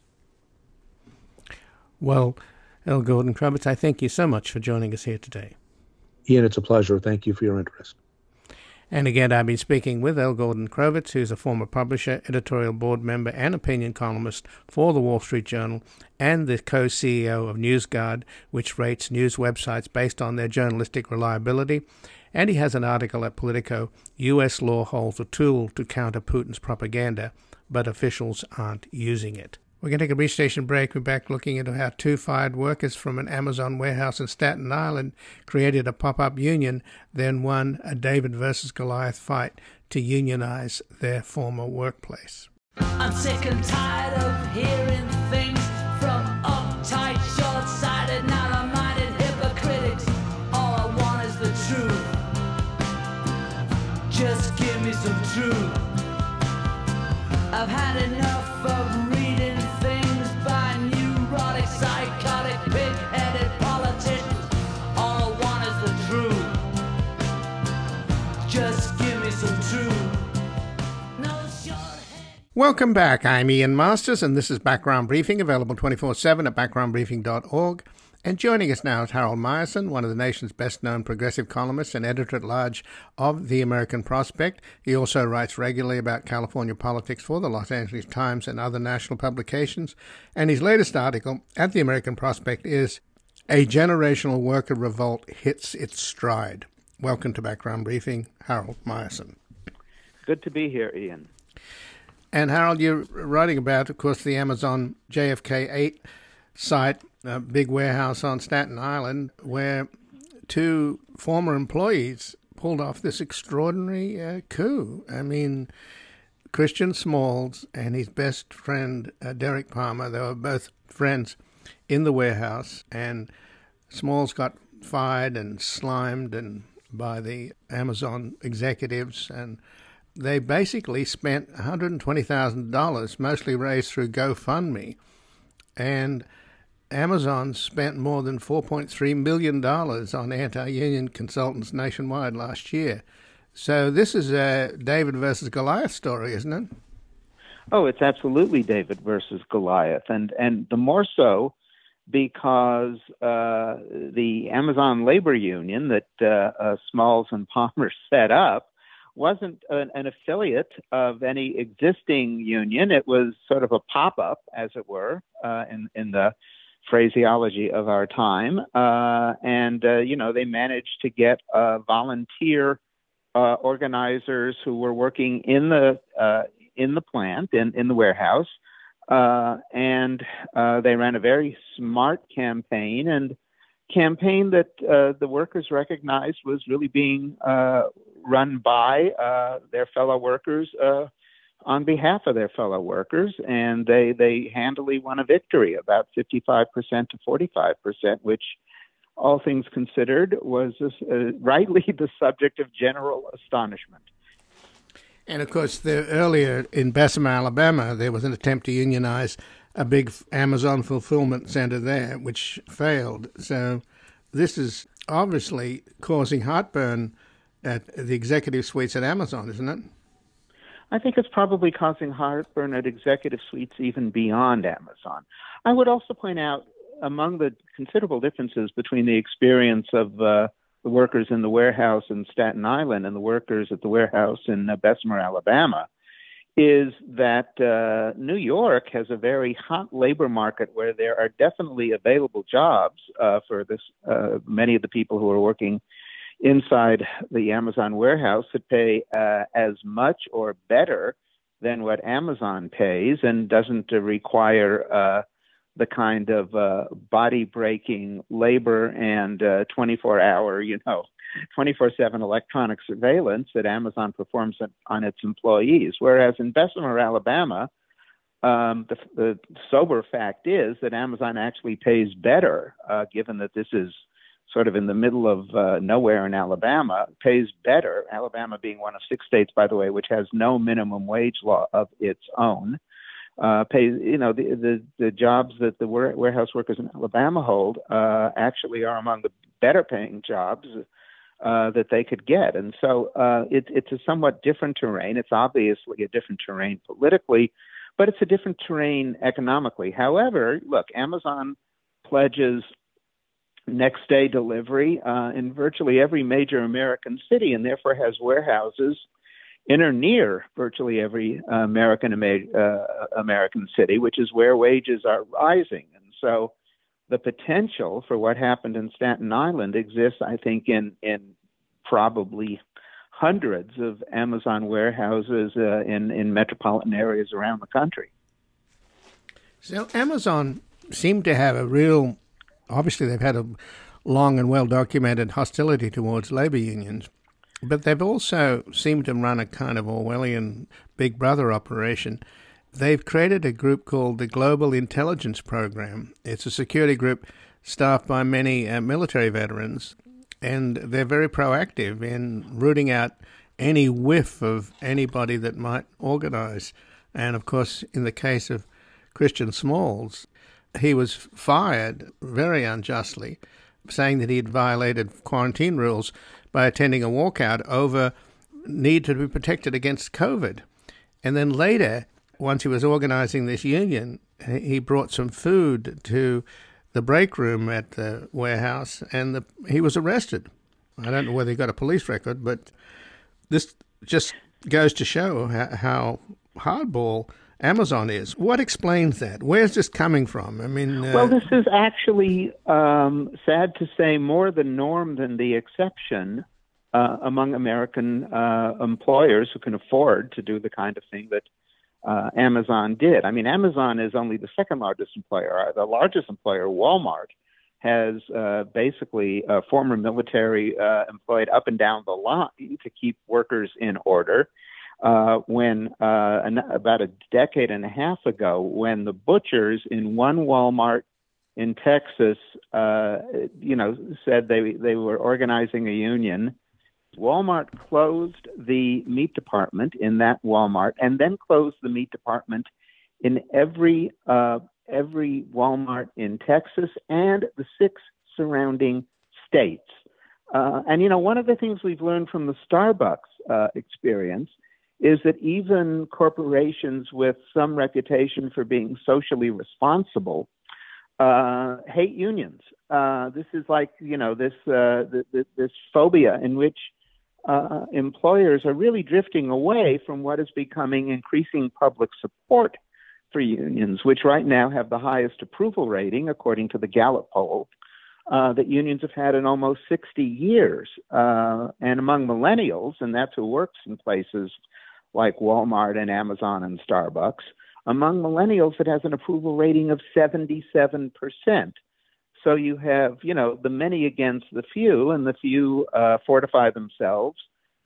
Well, L. Gordon Crovitz, I thank you so much for joining us here today. Ian, it's a pleasure. Thank you for your interest. And again, I've been speaking with L. Gordon Crovitz, who's a former publisher, editorial board member, and opinion columnist for the Wall Street Journal and the co CEO of NewsGuard, which rates news websites based on their journalistic reliability. And he has an article at Politico U.S. law holds a tool to counter Putin's propaganda, but officials aren't using it. We're going to take a brief station break. We're back looking into how two fired workers from an Amazon warehouse in Staten Island created a pop up union, then won a David versus Goliath fight to unionize their former workplace. I'm sick and tired of hearing things from uptight, short sighted, narrow minded. All I want is the truth. Just give me some truth. I've had Welcome back. I'm Ian Masters, and this is Background Briefing, available 24 7 at backgroundbriefing.org. And joining us now is Harold Meyerson, one of the nation's best known progressive columnists and editor at large of The American Prospect. He also writes regularly about California politics for the Los Angeles Times and other national publications. And his latest article at The American Prospect is A Generational Worker Revolt Hits Its Stride. Welcome to Background Briefing, Harold Meyerson. Good to be here, Ian. And Harold, you're writing about, of course, the Amazon JFK 8 site, a big warehouse on Staten Island, where two former employees pulled off this extraordinary uh, coup. I mean, Christian Smalls and his best friend, uh, Derek Palmer, they were both friends in the warehouse, and Smalls got fired and slimed and by the Amazon executives and they basically spent $120,000, mostly raised through GoFundMe. And Amazon spent more than $4.3 million on anti union consultants nationwide last year. So this is a David versus Goliath story, isn't it? Oh, it's absolutely David versus Goliath, and and the more so because uh, the Amazon labor union that uh, uh, Smalls and Palmer *laughs* set up wasn't an, an, affiliate of any existing union. It was sort of a pop up, as it were, uh, in, in the phraseology of our time. Uh, and, uh, you know, they managed to get uh, volunteer uh, organizers who were working in the, uh, in the plant, in, in the warehouse. and they ran a very smart campaign and campaign that the workers recognized was really being run by uh, their fellow workers uh, on behalf of their fellow workers, and they they handily won a victory, about 55% to 45%, which, all things considered, was uh, rightly the subject of general astonishment. And of course, the, earlier in Bessemer, Alabama, there was an attempt to unionize a big Amazon fulfillment center there, which failed. So this is obviously causing heartburn at the executive suites at Amazon, isn't it? I think it's probably causing heartburn at executive suites even beyond Amazon. I would also point out among the considerable differences between the experience of uh, the workers in the warehouse in Staten Island and the workers at the warehouse in uh, Bessemer, Alabama, is that uh, New York has a very hot labor market where there are definitely available jobs uh, for this uh, many of the people who are working inside the Amazon warehouse that pay uh, as much or better than what Amazon pays and doesn't require uh, the kind of uh, body breaking labor and 24 hour, you know, 24 7 electronic surveillance that Amazon performs on its employees. Whereas in Bessemer, Alabama, um, the, the, sober fact is that Amazon actually pays better, uh, given that this is sort of in the middle of uh, nowhere in Alabama, pays better. Alabama being one of six states, by the way, which has no minimum wage law of its own. Uh, pays, you know, the, the, the jobs that the warehouse workers in Alabama hold uh, actually are among the better paying jobs uh, that they could get. And so uh, it, it's a somewhat different terrain. It's obviously a different terrain politically, but it's a different terrain economically. However, look, Amazon pledges next day delivery uh, in virtually every major American city and therefore has warehouses in or near virtually every uh, American uh, American city, which is where wages are rising. And so the potential for what happened in Staten Island exists, I think, in in probably hundreds of Amazon warehouses uh, in in metropolitan areas around the country. So Amazon seemed to have a real, obviously they've had a long and well documented hostility towards labor unions, but they've also seemed to run a kind of Orwellian Big Brother operation they've created a group called the Global Intelligence Program. It's a security group staffed by many uh, military veterans, and they're very proactive in rooting out any whiff of anybody that might organize. And of course, in the case of Christian Smalls, he was fired very unjustly, saying that he had violated quarantine rules by attending a walkout over need to be protected against COVID. And then later, once he was organizing this union, he brought some food to the break room at the warehouse, and the, he was arrested. I don't know whether he got a police record, but this just goes to show how, hardball Amazon is. What explains that? Where's this coming from? I mean, uh, well, this is actually um, sad to say more the norm than the exception uh, among American uh, employers who can afford to do the kind of thing that uh, Amazon did. I mean, Amazon is only the second largest employer. Uh, the largest employer, Walmart, has uh, basically uh, former military uh, employed up and down the line to keep workers in order. Uh, when uh, an, about a decade and a half ago, when the butchers in one Walmart in Texas, uh, you know, said they they were organizing a union Walmart closed the meat department in that Walmart, and then closed the meat department in every uh, every Walmart in Texas and the six surrounding states. Uh, and you know, one of the things we've learned from the Starbucks uh, experience is that even corporations with some reputation for being socially responsible uh, hate unions. Uh, this is like you know this, uh, this this phobia in which uh, employers are really drifting away from what is becoming increasing public support for unions, which right now have the highest approval rating, according to the Gallup poll, uh, that unions have had in almost 60 years. Uh, and among millennials, and that's who works in places like Walmart and Amazon and Starbucks, among millennials, it has an approval rating of 77%. So you have, you know, the many against the few, and the few uh, fortify themselves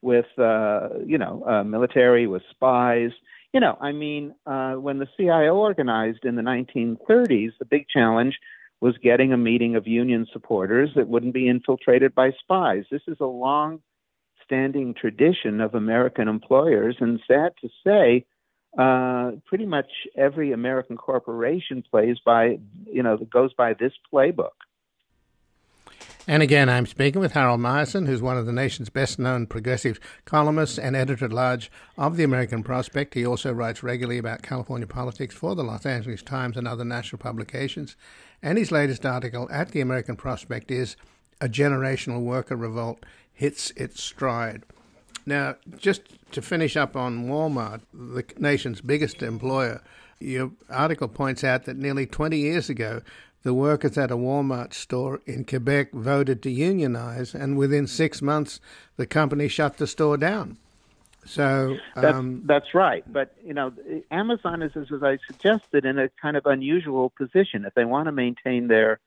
with, uh, you know, uh, military, with spies. You know, I mean, uh, when the CIO organized in the 1930s, the big challenge was getting a meeting of union supporters that wouldn't be infiltrated by spies. This is a long standing tradition of American employers, and sad to say, uh, pretty much every American corporation plays by, you know, goes by this playbook. And again, I'm speaking with Harold Meyerson, who's one of the nation's best known progressive columnists and editor at large of the American Prospect. He also writes regularly about California politics for the Los Angeles Times and other national publications. And his latest article at the American Prospect is A Generational Worker Revolt Hits Its Stride. Now, just to finish up on Walmart, the nation's biggest employer, your article points out that nearly 20 years ago, the workers at a Walmart store in Quebec voted to unionize, and within six months, the company shut the store down. So um, that's, that's right. But you know, Amazon is, as I suggested, in a kind of unusual position. If they want to maintain their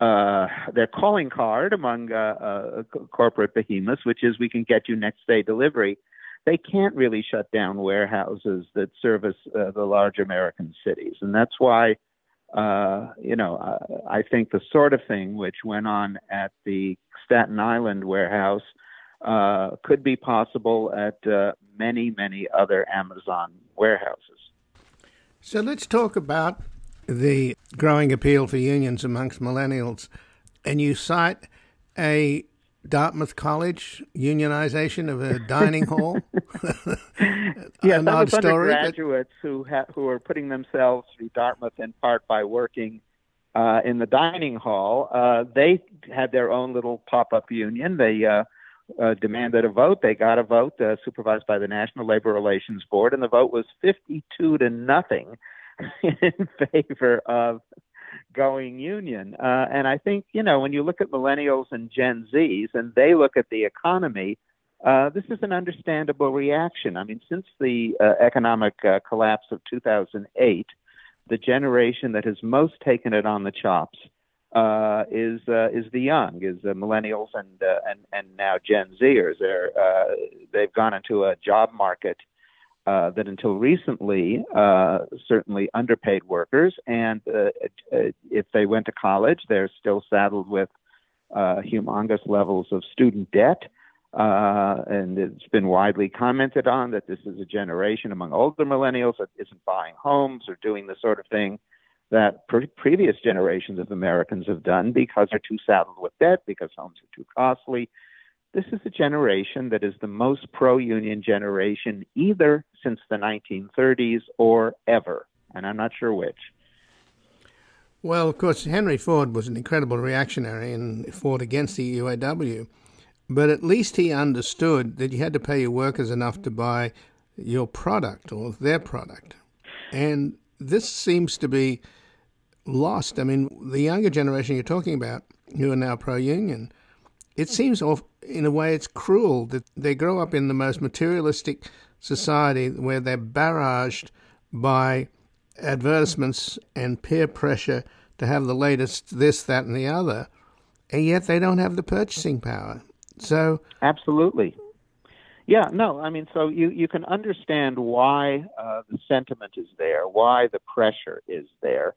uh, their calling card among uh, uh, corporate behemoths, which is we can get you next day delivery, they can't really shut down warehouses that service uh, the large American cities, and that's why. Uh, you know, I think the sort of thing which went on at the Staten Island warehouse uh, could be possible at uh, many, many other Amazon warehouses. So let's talk about the growing appeal for unions amongst millennials. And you cite a Dartmouth College unionization of a *laughs* dining hall. yeah, some undergraduates but... who ha- who are putting themselves through Dartmouth in part by working uh, in the dining hall. Uh, they had their own little pop-up union. They uh, uh, demanded a vote. They got a vote uh, supervised by the National Labor Relations Board, and the vote was 52 to nothing *laughs* in favor of going union. Uh, and I think, you know, when you look at millennials and Gen Zs and they look at the economy, uh, this is an understandable reaction. I mean, since the uh, economic uh, collapse of 2008, the generation that has most taken it on the chops uh, is uh, is the young, is the millennials and uh, and and now Gen Zers. They're uh, they've gone into a job market uh, that until recently uh, certainly underpaid workers, and uh, uh if they went to college, they're still saddled with uh, humongous levels of student debt. And it's been widely commented on that this is a generation among older millennials that isn't buying homes or doing the sort of thing that pre- previous generations of Americans have done because they're too saddled with debt, because homes are too costly. This is a generation that is the most pro union generation either since the 1930s or ever, and I'm not sure which. Well, of course, Henry Ford was an incredible reactionary and fought against the UAW, but at least he understood that you had to pay your workers enough to buy your product or their product. And this seems to be lost. I mean, the younger generation you're talking about, who are now pro union, it seems, in a way, it's cruel that they grow up in the most materialistic society where they're barraged by advertisements and peer pressure to have the latest this, that, and the other, and yet they don't have the purchasing power. So, absolutely. Yeah, no, I mean, so you, you can understand why uh, the sentiment is there, why the pressure is there.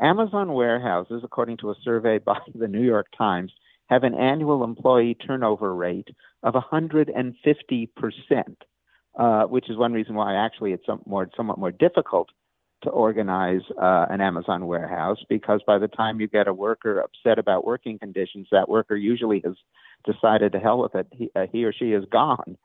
Amazon warehouses, according to a survey *laughs* by the New York Times, have an annual employee turnover rate of 150 percent, uh, which is one reason why actually it's some more, somewhat more difficult to organize uh, an Amazon warehouse because by the time you get a worker upset about working conditions, that worker usually has decided to hell with it. He, uh, he or she is gone.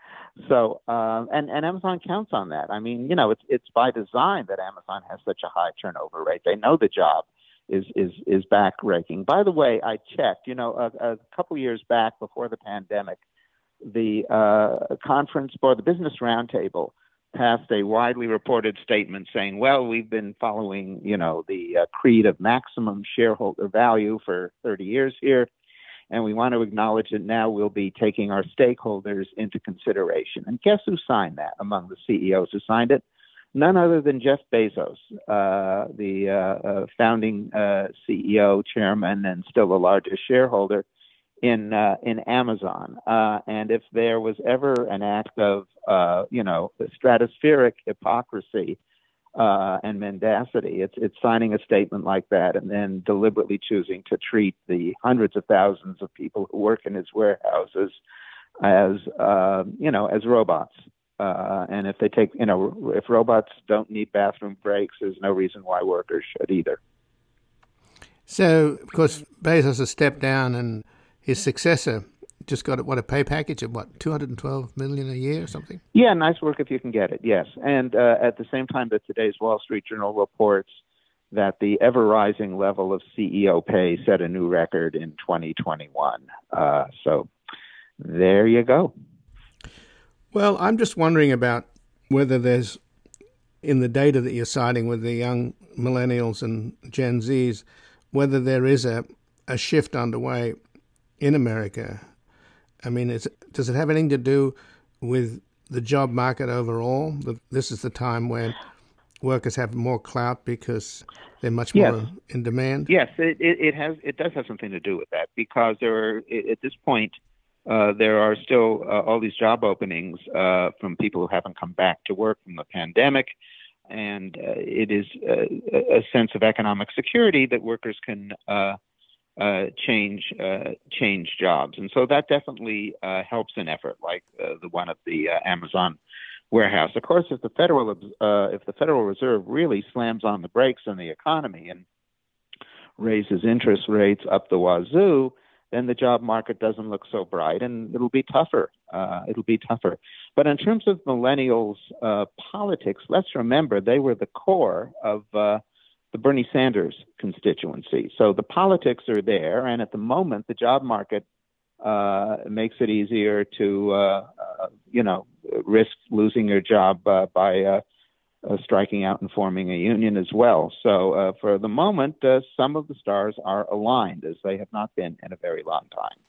So, uh, and and Amazon counts on that. I mean, you know, it's it's by design that Amazon has such a high turnover rate. They know the job is is is backbreaking. By the way, I checked. You know, a, a couple years back before the pandemic, the uh, conference for the Business Roundtable passed a widely reported statement saying, "Well, we've been following, you know, the uh, creed of maximum shareholder value for 30 years here." And we want to acknowledge that now we'll be taking our stakeholders into consideration. And guess who signed that among the CEOs who signed it? None other than Jeff Bezos, uh, the uh, uh, founding uh, CEO, chairman, and still the largest shareholder in uh, in Amazon. Uh, and if there was ever an act of you know stratospheric hypocrisy and mendacity, it's it's signing a statement like that and then deliberately choosing to treat the hundreds of thousands of people who work in his warehouses as you know as robots. Uh, and if they take, you know, if robots don't need bathroom breaks, there's no reason why workers should either. So, of course, Bezos has stepped down and his successor just got what a pay package of what 212 million a year or something. Yeah, nice work if you can get it. Yes, and uh, at the same time that today's Wall Street Journal reports that the ever rising level of CEO pay set a new record in 2021. Uh, so there you go. Well, I'm just wondering about whether there's in the data that you're citing with the young millennials and Gen Zs, whether there is a, a shift underway in America. I mean, does it have anything to do with the job market overall? This is the time when workers have more clout because they're much more in demand. Yes, it, it, it, has. It does have something to do with that because there are at this point uh, there are still uh, all these job openings uh, from people who haven't come back to work from the pandemic, and uh, it is a, a, sense of economic security that workers can uh, uh, change change jobs, and so that definitely helps an effort like the one at the Amazon warehouse. Of course, if the federal if the Federal Reserve really slams on the brakes on the economy and raises interest rates up the wazoo then the job market doesn't look so bright and it'll be tougher. Uh, it'll be tougher. But in terms of millennials' uh, politics, let's remember they were the core of uh, the Bernie Sanders constituency. So the politics are there, and at the moment, the job market uh, makes it easier to, uh, uh, you know, risk losing your job by uh, striking out and forming a union as well. So uh, for the moment, uh, some of the stars are aligned as they have not been in a very long time.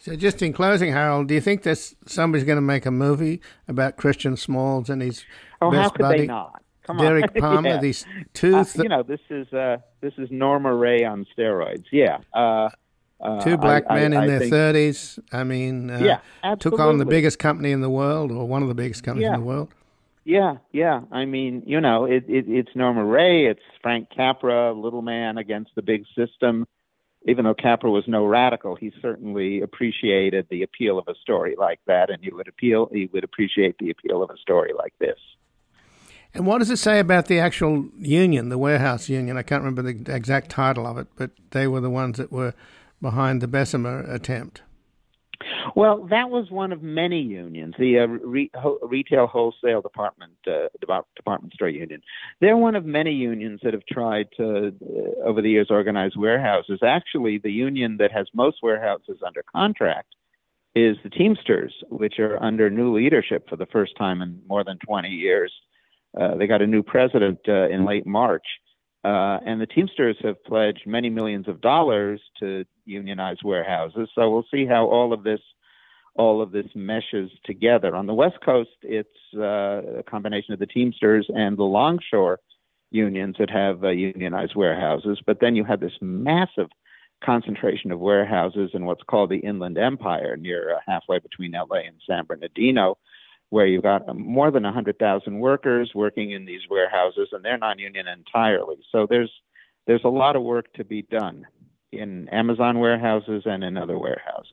So, just in closing, Harold, do you think that somebody's going to make a movie about Christian Smalls and his oh, best how could buddy, they not? Come Derek *laughs* on. Palmer? yeah. These two, uh, th- you know, this is uh, this is Norma Rae on steroids. Yeah. Uh, uh, two black I, men I, in I their thirties. I mean, uh, yeah, took on the biggest company in the world, or one of the biggest companies yeah. in the world. Yeah, yeah. I mean, you know, it, it, it's Norma Rae, it's Frank Capra, little man against the big system. Even though Capra was no radical, he certainly appreciated the appeal of a story like that, and he would appeal, he would appreciate the appeal of a story like this. And what does it say about the actual union, the warehouse union? I can't remember the exact title of it, but they were the ones that were behind the Bessemer attempt. Well, that was one of many unions, the uh, re- ho- retail wholesale department uh, department store union. They're one of many unions that have tried to, uh, over the years, organize warehouses. Actually, the union that has most warehouses under contract is the Teamsters, which are under new leadership for the first time in more than 20 years. Uh, they got a new president uh, in late March. Uh, and the Teamsters have pledged many millions of dollars to unionize warehouses. So we'll see how all of this all of this meshes together. On the West Coast, it's uh, a combination of the Teamsters and the Longshore unions that have uh, unionized warehouses. But then you have this massive concentration of warehouses in what's called the Inland Empire, near uh, halfway between LA and San Bernardino, where you've got more than 100,000 workers working in these warehouses, and they're non-union entirely. So there's there's a lot of work to be done in Amazon warehouses and in other warehouses.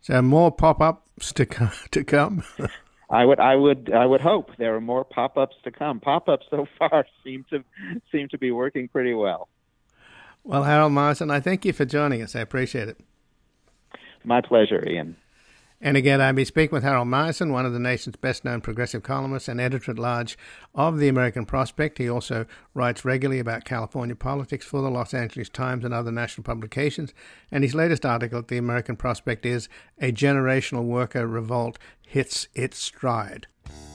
So more pop-ups to come. To come. *laughs* I would, I would, I would hope there are more pop-ups to come. Pop-ups so far *laughs* seem to seem to be working pretty well. Well, Harold Meyerson, I thank you for joining us. I appreciate it. My pleasure, Ian. And again, I'll be speaking with Harold Meyerson, one of the nation's best known progressive columnists and editor at large of the American Prospect. He also writes regularly about California politics for the Los Angeles Times and other national publications. And his latest article at the American Prospect is A Generational Worker Revolt Hits Its Stride.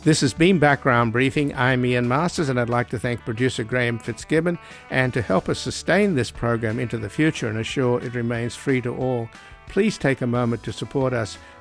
This has been Background Briefing. I'm Ian Masters, and I'd like to thank producer Graham Fitzgibbon. And to help us sustain this program into the future and assure it remains free to all, please take a moment to support us